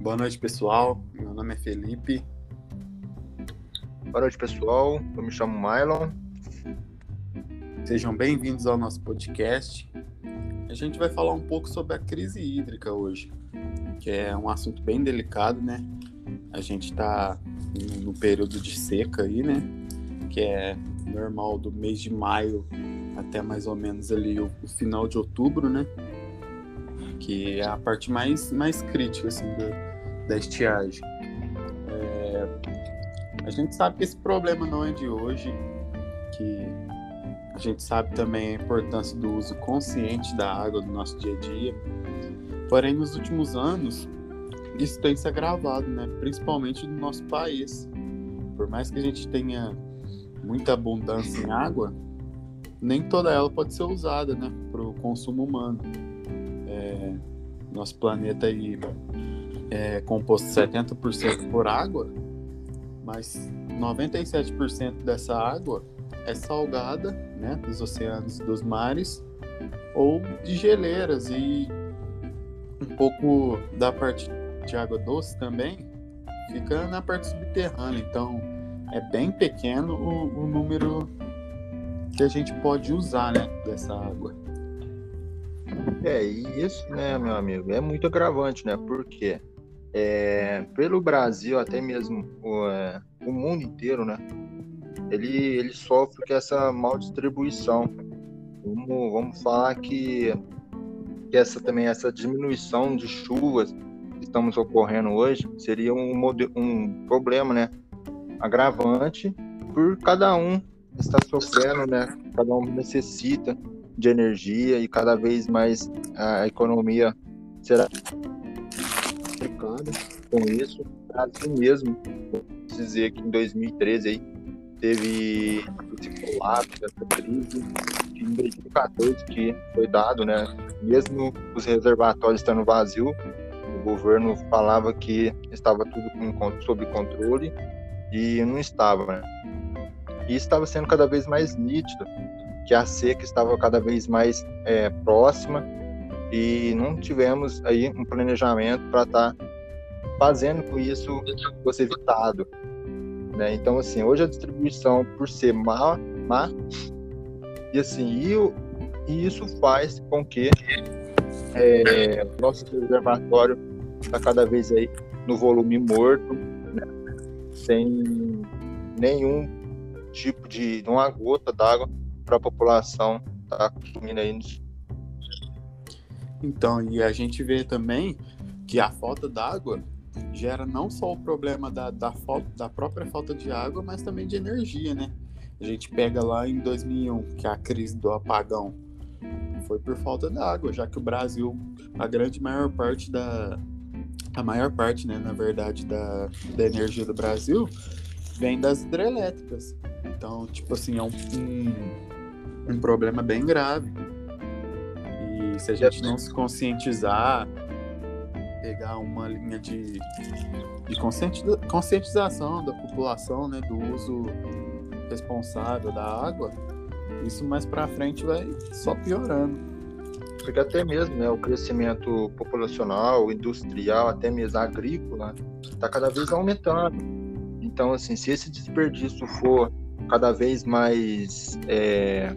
Boa noite, pessoal. Meu nome é Felipe. Boa noite, pessoal. Eu me chamo Mylon. Sejam bem-vindos ao nosso podcast. A gente vai falar um pouco sobre a crise hídrica hoje, que é um assunto bem delicado, né? A gente está no período de seca aí, né? Que é normal do mês de maio até mais ou menos ali o, o final de outubro, né? Que é a parte mais, mais crítica, assim, da, da estiagem. É, a gente sabe que esse problema não é de hoje, que a gente sabe também a importância do uso consciente da água no nosso dia a dia. Porém, nos últimos anos, isso tem se agravado, né? principalmente no nosso país. Por mais que a gente tenha muita abundância em água, nem toda ela pode ser usada né? para o consumo humano. É, nosso planeta aí é composto 70% por água, mas 97% dessa água é salgada, né, dos oceanos e dos mares, ou de geleiras e um pouco da parte de água doce também fica na parte subterrânea. Então é bem pequeno o, o número que a gente pode usar, né, dessa água. É, e isso, né, meu amigo, é muito agravante, né? Porque é, pelo Brasil, até mesmo o, é, o mundo inteiro, né? Ele, ele sofre com essa mal distribuição. Vamos, vamos falar que, que essa também essa diminuição de chuvas que estamos ocorrendo hoje seria um, um problema, né? Agravante por cada um está sofrendo, né? Cada um necessita de energia e cada vez mais a economia será com isso. Brasil mesmo, vou dizer que em 2013 aí teve esse colapso, essa crise, em 2014 que foi dado, né? Mesmo os reservatórios estando vazios, o governo falava que estava tudo sob controle e não estava, né? E estava sendo cada vez mais nítido que a seca estava cada vez mais é, próxima e não tivemos aí um planejamento para estar tá fazendo com isso fosse evitado. Né? Então, assim, hoje a distribuição, por ser má, má e assim, e, e isso faz com que é, nosso reservatório está cada vez aí no volume morto, né? sem nenhum tipo de, uma gota d'água para a população estar tá consumindo aí. Então, e a gente vê também que a falta d'água gera não só o problema da, da, falta, da própria falta de água, mas também de energia, né? A gente pega lá em 2001, que é a crise do apagão foi por falta d'água, já que o Brasil, a grande maior parte da. A maior parte, né, na verdade, da, da energia do Brasil vem das hidrelétricas. Então, tipo assim, é um, um um problema bem grave. E se a gente não se conscientizar, pegar uma linha de, de conscientização da população, né, do uso responsável da água, isso mais para frente vai só piorando. Porque até mesmo né, o crescimento populacional, industrial, até mesmo agrícola, está cada vez aumentando. Então, assim, se esse desperdício for cada vez mais é,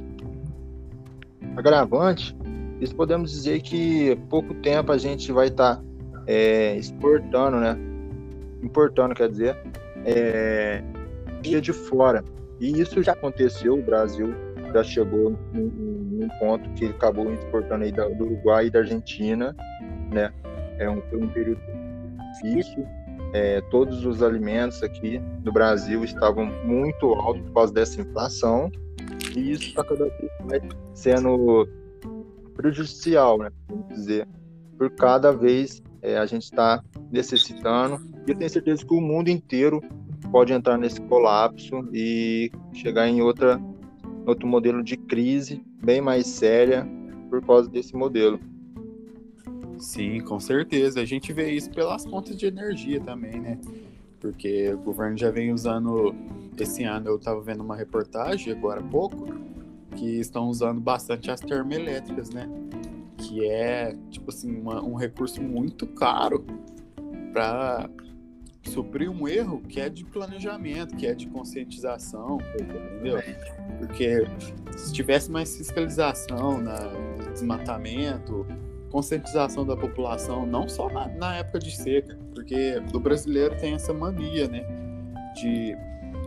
agravante, isso podemos dizer que pouco tempo a gente vai estar tá, é, exportando, né? Importando, quer dizer, é, de fora. E isso já aconteceu, o Brasil já chegou num, num ponto que ele acabou exportando aí do Uruguai e da Argentina, né? É um, foi um período difícil. É, todos os alimentos aqui do Brasil estavam muito altos por causa dessa inflação e isso está cada vez mais sendo prejudicial, né? Vamos dizer, por cada vez é, a gente está necessitando. E eu tenho certeza que o mundo inteiro pode entrar nesse colapso e chegar em outra, outro modelo de crise bem mais séria por causa desse modelo. Sim, com certeza. A gente vê isso pelas fontes de energia também, né? Porque o governo já vem usando esse ano eu estava vendo uma reportagem agora há pouco que estão usando bastante as termoelétricas, né? Que é, tipo assim, uma, um recurso muito caro para suprir um erro que é de planejamento, que é de conscientização, entendeu? Porque se tivesse mais fiscalização na desmatamento, conscientização da população, não só na, na época de seca, porque o brasileiro tem essa mania, né, de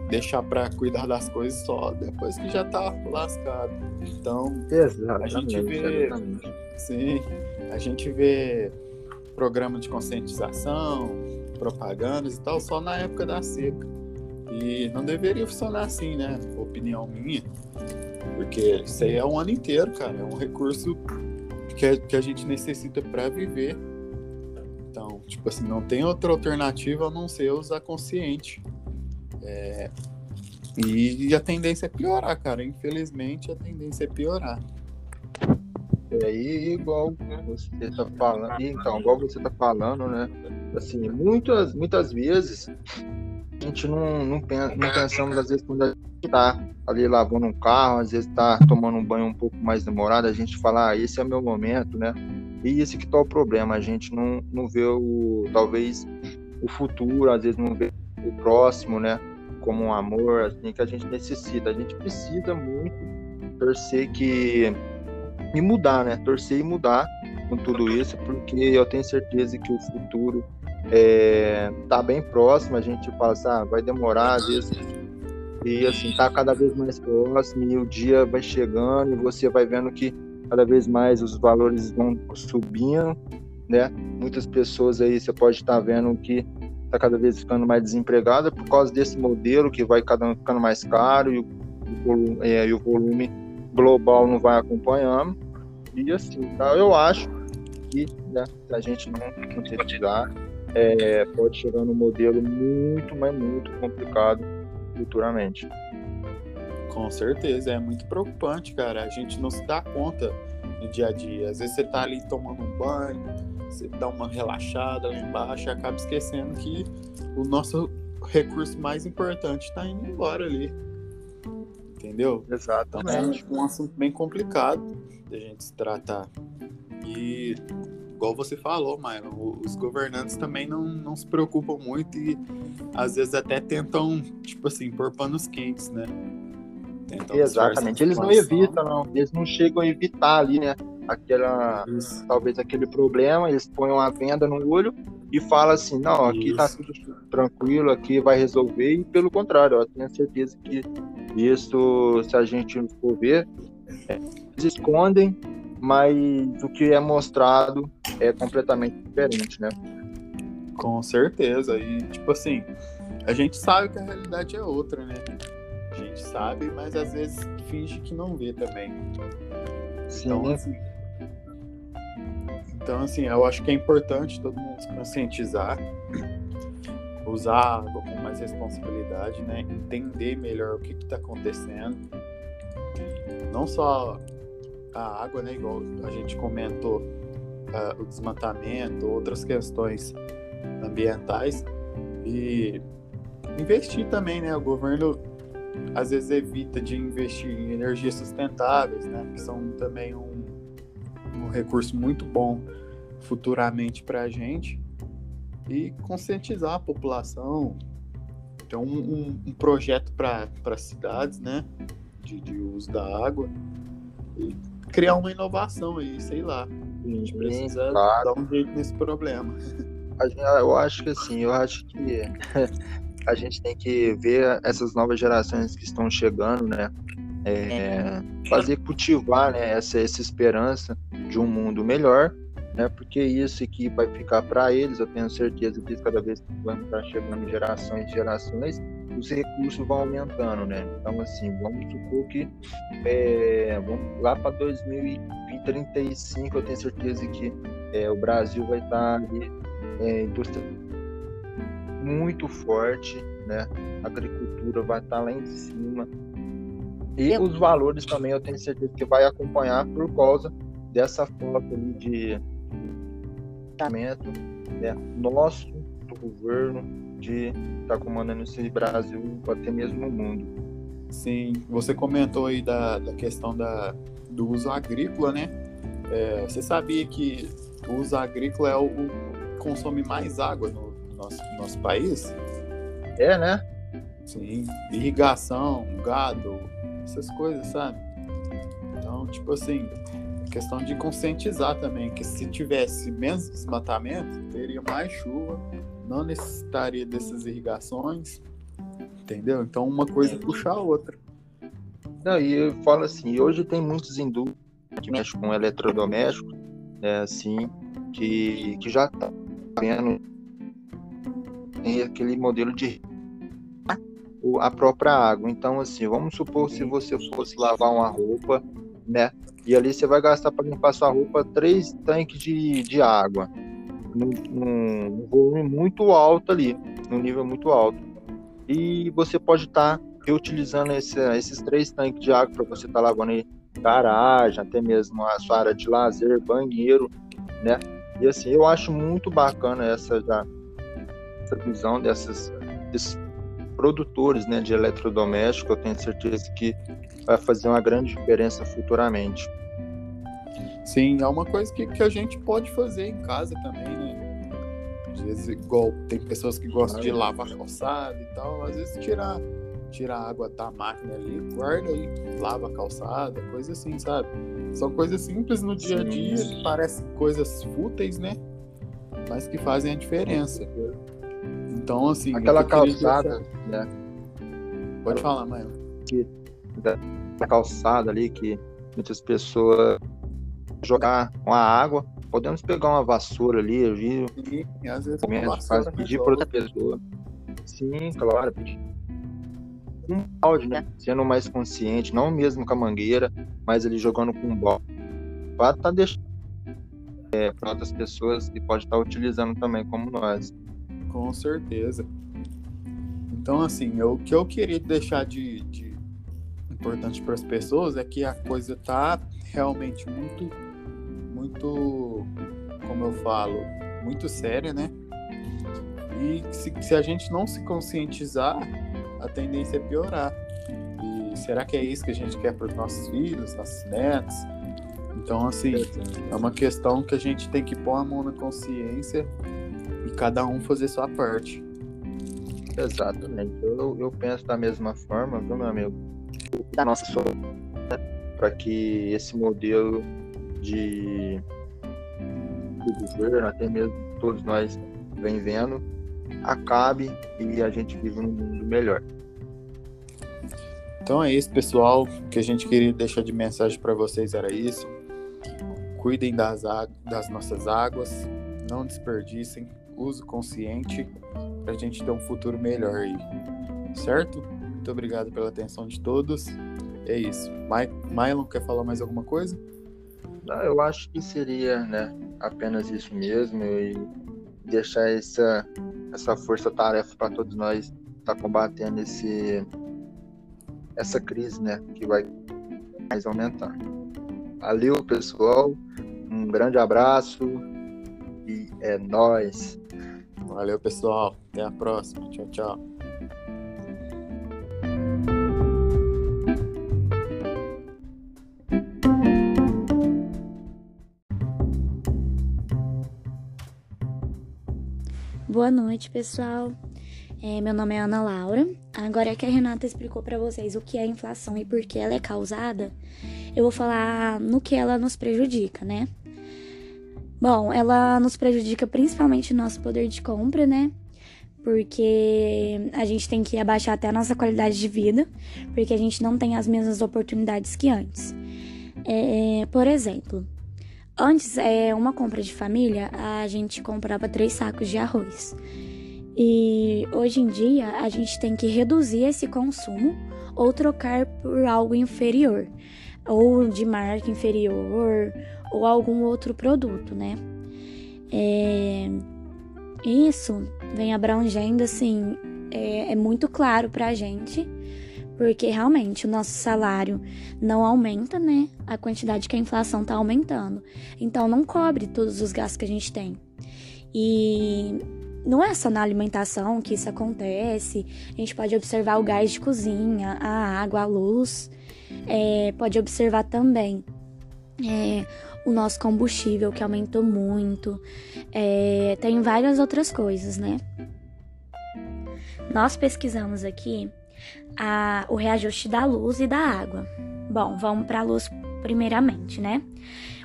deixar para cuidar das coisas só depois que já tá lascado. Então, a gente vê, exatamente. sim, a gente vê programa de conscientização, propagandas e tal só na época da seca. E não deveria funcionar assim, né? Opinião minha. Porque isso aí é um ano inteiro, cara. É um recurso que a, que a gente necessita para viver. Então, tipo assim, não tem outra alternativa a não ser usar consciente. É, e a tendência é piorar, cara. Infelizmente, a tendência é piorar. E aí, igual você tá falando, então, igual você tá falando, né? Assim, muitas, muitas vezes a gente não, não, pensa, não pensamos, às vezes, quando a gente tá ali lavando um carro, às vezes tá tomando um banho um pouco mais demorado, a gente fala, ah, esse é meu momento, né? E esse que tá o problema, a gente não, não vê o, talvez, o futuro, às vezes não vê o próximo, né? Como um amor assim, que a gente necessita. A gente precisa muito torcer que e mudar, né? Torcer e mudar com tudo isso, porque eu tenho certeza que o futuro é, tá bem próximo. A gente assim, ah, vai demorar às vezes e assim tá cada vez mais próximo e o dia vai chegando e você vai vendo que cada vez mais os valores vão subindo, né? Muitas pessoas aí você pode estar tá vendo que está cada vez ficando mais desempregada por causa desse modelo que vai cada ficando mais caro e o, volume, é, e o volume global não vai acompanhando. E assim, tá? eu acho que né, se a gente não conscientizar, é, pode chegar num modelo muito, mas muito complicado futuramente. Com certeza, é muito preocupante, cara. A gente não se dá conta no dia a dia. Às vezes você tá ali tomando um banho, você dá uma relaxada lá embaixo e acaba esquecendo que o nosso recurso mais importante está indo embora ali. Entendeu? Exatamente. Então, é um assunto bem complicado da gente se tratar. E, igual você falou, Maio, os governantes também não, não se preocupam muito e às vezes até tentam, tipo assim, pôr panos quentes, né? Tentam Exatamente. Eles não evitam, não. Eles não chegam a evitar ali, né? Aquela Isso. talvez aquele problema, eles põem uma venda no olho e fala assim, não, aqui tá Isso. tá tudo tranquilo, aqui vai resolver, e pelo contrário, eu tenho certeza que isso, se a gente for ver, eles escondem, mas o que é mostrado é completamente diferente, né? Com certeza, e tipo assim, a gente sabe que a realidade é outra, né? A gente sabe, mas às vezes finge que não vê também. Sim. Então, assim, então, assim, eu acho que é importante todo mundo se conscientizar, usar a água com mais responsabilidade, né? Entender melhor o que está acontecendo. Não só a água, né? Igual a gente comentou, uh, o desmatamento, outras questões ambientais e investir também, né? O governo às vezes evita de investir em energias sustentáveis, né? Que são também um um recurso muito bom futuramente para a gente e conscientizar a população. Então, um, um, projeto para cidades, né, de, de, uso da água e criar uma inovação aí, sei lá. A gente precisa claro. dar um jeito nesse problema. Eu acho que assim, eu acho que a gente tem que ver essas novas gerações que estão chegando, né? É, fazer cultivar né, essa, essa esperança de um mundo melhor, né? Porque isso aqui vai ficar para eles. Eu tenho certeza que cada vez que vão estar chegando gerações e gerações, os recursos vão aumentando, né? Então, assim, vamos supor que é, vamos lá para 2035, eu tenho certeza que é, o Brasil vai estar ali, é, indústria muito forte, né? A agricultura vai estar lá em cima. E os valores também eu tenho certeza que vai acompanhar por causa dessa foto ali de pensamento né, nosso, do governo, de estar tá comandando esse Brasil, até mesmo o mundo. Sim, você comentou aí da, da questão da, do uso agrícola, né? É, você sabia que o uso agrícola é o, o consome mais água no, nosso, nosso país. É, né? Sim, irrigação, gado, essas coisas, sabe? Então, tipo assim, questão de conscientizar também que se tivesse menos desmatamento, teria mais chuva, não necessitaria dessas irrigações, entendeu? Então uma coisa puxa a outra. Não, e eu falo assim, hoje tem muitos indústrias que mexem com eletrodomésticos, né, assim, que, que já tá vendo tem aquele modelo de a própria água. Então, assim, vamos supor se você fosse lavar uma roupa, né? E ali você vai gastar para limpar sua roupa três tanques de, de água. Num, num volume muito alto ali, num nível muito alto. E você pode estar tá reutilizando esse, esses três tanques de água para você estar tá lavando aí garagem, até mesmo a sua área de lazer, banheiro, né? E assim, eu acho muito bacana essa, já, essa visão dessas, desses produtores né, de eletrodoméstico, eu tenho certeza que vai fazer uma grande diferença futuramente. Sim, é uma coisa que, que a gente pode fazer em casa também, né? Às vezes, igual tem pessoas que gostam de lavar calçada e tal, às vezes tirar tira a água da máquina ali, guarda e lava a calçada, coisa assim, sabe? São coisas simples no dia a dia, que parecem coisas fúteis, né? Mas que fazem a diferença. Então, assim. Aquela calçada, né? Pode falar, mãe. Que, da calçada ali que muitas pessoas jogar com a água. Podemos pegar uma vassoura ali, eu vi. Sim, às vezes faz, pedir para outra pessoa. Sim, claro, pedir um balde, né? Sendo mais consciente, não mesmo com a mangueira, mas ele jogando com um balde. Para tá deixando é, para outras pessoas que pode estar tá utilizando também, como nós. Com certeza. Então, assim, o que eu queria deixar de, de importante para as pessoas é que a coisa tá realmente muito, muito, como eu falo, muito séria, né? E se, se a gente não se conscientizar, a tendência é piorar. E será que é isso que a gente quer para os nossos filhos, nossos netos? Então, assim, é uma questão que a gente tem que pôr a mão na consciência e cada um fazer sua parte. Exatamente. Eu, eu penso da mesma forma, viu, meu amigo? Da nossa para que esse modelo de, de governo, até mesmo todos nós vem vendo, acabe e a gente vive num mundo melhor. Então é isso, pessoal. O que a gente queria deixar de mensagem para vocês era isso. Cuidem das, das nossas águas, não desperdicem, uso consciente para a gente ter um futuro melhor aí. Certo? Muito obrigado pela atenção de todos. É isso. My, Mylon, quer falar mais alguma coisa? Não, eu acho que seria né, apenas isso mesmo e deixar essa, essa força-tarefa para todos nós estar tá combatendo esse, essa crise né, que vai mais aumentar. Valeu, pessoal. Um grande abraço e é nós. Valeu, pessoal. Até a próxima. Tchau, tchau. Boa noite, pessoal. É, meu nome é Ana Laura. Agora que a Renata explicou para vocês o que é inflação e por que ela é causada, eu vou falar no que ela nos prejudica, né? Bom, ela nos prejudica principalmente no nosso poder de compra, né? Porque a gente tem que abaixar até a nossa qualidade de vida, porque a gente não tem as mesmas oportunidades que antes. É, por exemplo, antes, é, uma compra de família, a gente comprava três sacos de arroz. E hoje em dia a gente tem que reduzir esse consumo ou trocar por algo inferior, ou de marca inferior, ou algum outro produto, né? É... Isso vem abrangendo, assim, é, é muito claro pra gente, porque realmente o nosso salário não aumenta, né? A quantidade que a inflação tá aumentando. Então não cobre todos os gastos que a gente tem. E não é só na alimentação que isso acontece. A gente pode observar o gás de cozinha, a água, a luz. É, pode observar também é, o nosso combustível que aumentou muito, é, tem várias outras coisas, né? Nós pesquisamos aqui a, o reajuste da luz e da água. Bom, vamos para a luz primeiramente, né?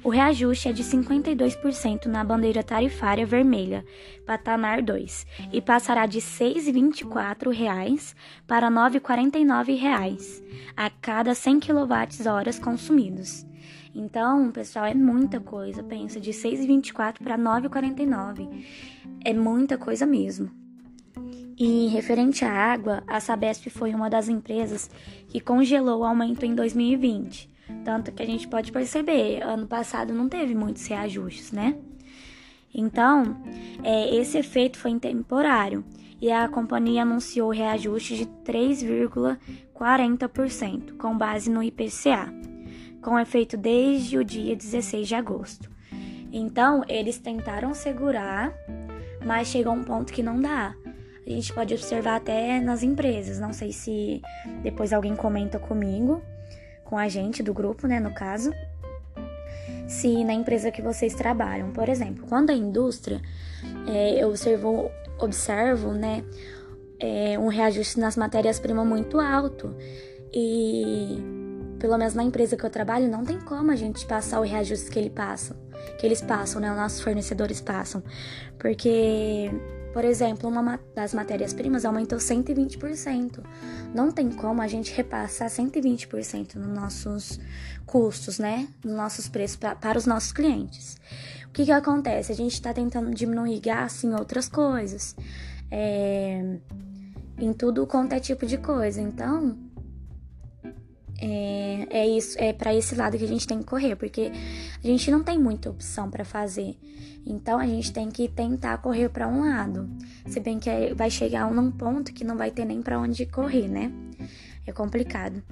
O reajuste é de 52% na bandeira tarifária vermelha, patamar 2, e passará de R$ 6,24 para R$ 9,49 a cada 100 kWh consumidos. Então, pessoal, é muita coisa. Pensa de 6,24 para 9,49. É muita coisa mesmo. E referente à água, a Sabesp foi uma das empresas que congelou o aumento em 2020. Tanto que a gente pode perceber, ano passado não teve muitos reajustes, né? Então, é, esse efeito foi temporário e a companhia anunciou reajuste de 3,40%, com base no IPCA, com efeito desde o dia 16 de agosto. Então, eles tentaram segurar, mas chegou um ponto que não dá. A gente pode observar até nas empresas, não sei se depois alguém comenta comigo, com a gente do grupo, né, no caso, se na empresa que vocês trabalham, por exemplo, quando a indústria, é, eu observo, observo, né, é, um reajuste nas matérias-primas muito alto e pelo menos na empresa que eu trabalho não tem como a gente passar o reajuste que ele passa, que eles passam, né, os nossos fornecedores passam, porque por exemplo, uma das matérias-primas aumentou 120%. Não tem como a gente repassar 120% nos nossos custos, né? Nos nossos preços pra, para os nossos clientes. O que, que acontece? A gente está tentando diminuir gasto em outras coisas. É, em tudo quanto é tipo de coisa. Então, é, é isso, é para esse lado que a gente tem que correr, porque a gente não tem muita opção para fazer. Então a gente tem que tentar correr para um lado. Se bem que vai chegar num ponto que não vai ter nem para onde correr, né? É complicado.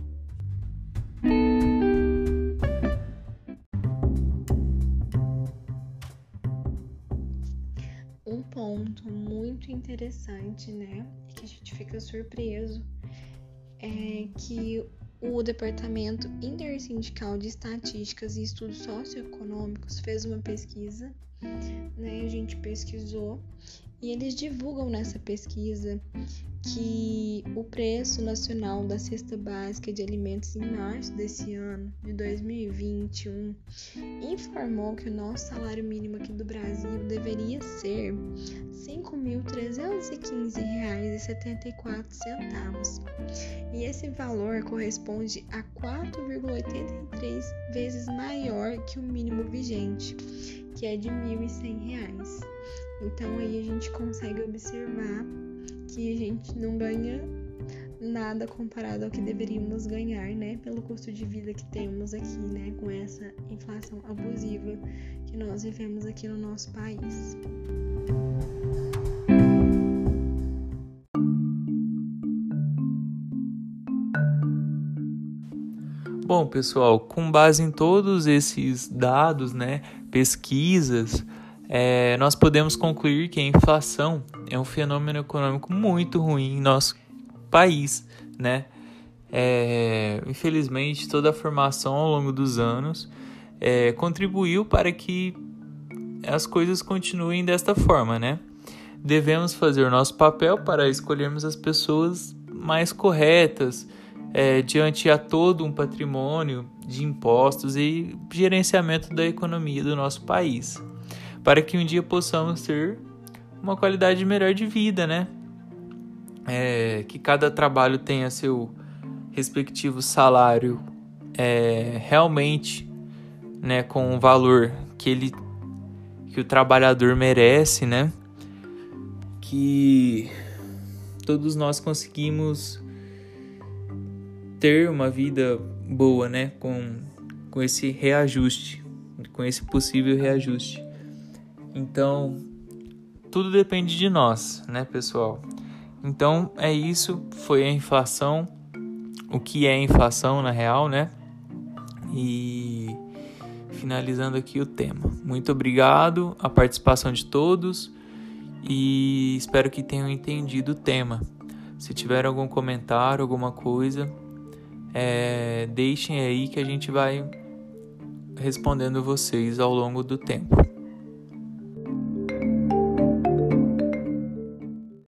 Um ponto muito interessante, né? Que a gente fica surpreso é que o Departamento Intersindical de Estatísticas e Estudos Socioeconômicos fez uma pesquisa, né? A gente pesquisou e eles divulgam nessa pesquisa que o preço nacional da cesta básica de alimentos em março desse ano, de 2021, informou que o nosso salário mínimo aqui do Brasil deveria ser R$ 5.315,74. E esse valor corresponde a 4,83 vezes maior que o mínimo vigente, que é de R$ 1.100. Então aí a gente consegue observar que a gente não ganha nada comparado ao que deveríamos ganhar, né, pelo custo de vida que temos aqui, né, com essa inflação abusiva que nós vivemos aqui no nosso país. Bom, pessoal, com base em todos esses dados, né, pesquisas, é, nós podemos concluir que a inflação é um fenômeno econômico muito ruim em nosso país, né? É, infelizmente, toda a formação ao longo dos anos é, contribuiu para que as coisas continuem desta forma, né? Devemos fazer o nosso papel para escolhermos as pessoas mais corretas é, diante a todo um patrimônio de impostos e gerenciamento da economia do nosso país para que um dia possamos ter uma qualidade melhor de vida, né? É, que cada trabalho tenha seu respectivo salário é, realmente, né, com o valor que ele que o trabalhador merece, né? Que todos nós conseguimos ter uma vida boa, né, com com esse reajuste, com esse possível reajuste. Então, tudo depende de nós, né, pessoal? Então, é isso, foi a inflação, o que é inflação na real, né? E finalizando aqui o tema. Muito obrigado a participação de todos e espero que tenham entendido o tema. Se tiver algum comentário, alguma coisa, é, deixem aí que a gente vai respondendo vocês ao longo do tempo.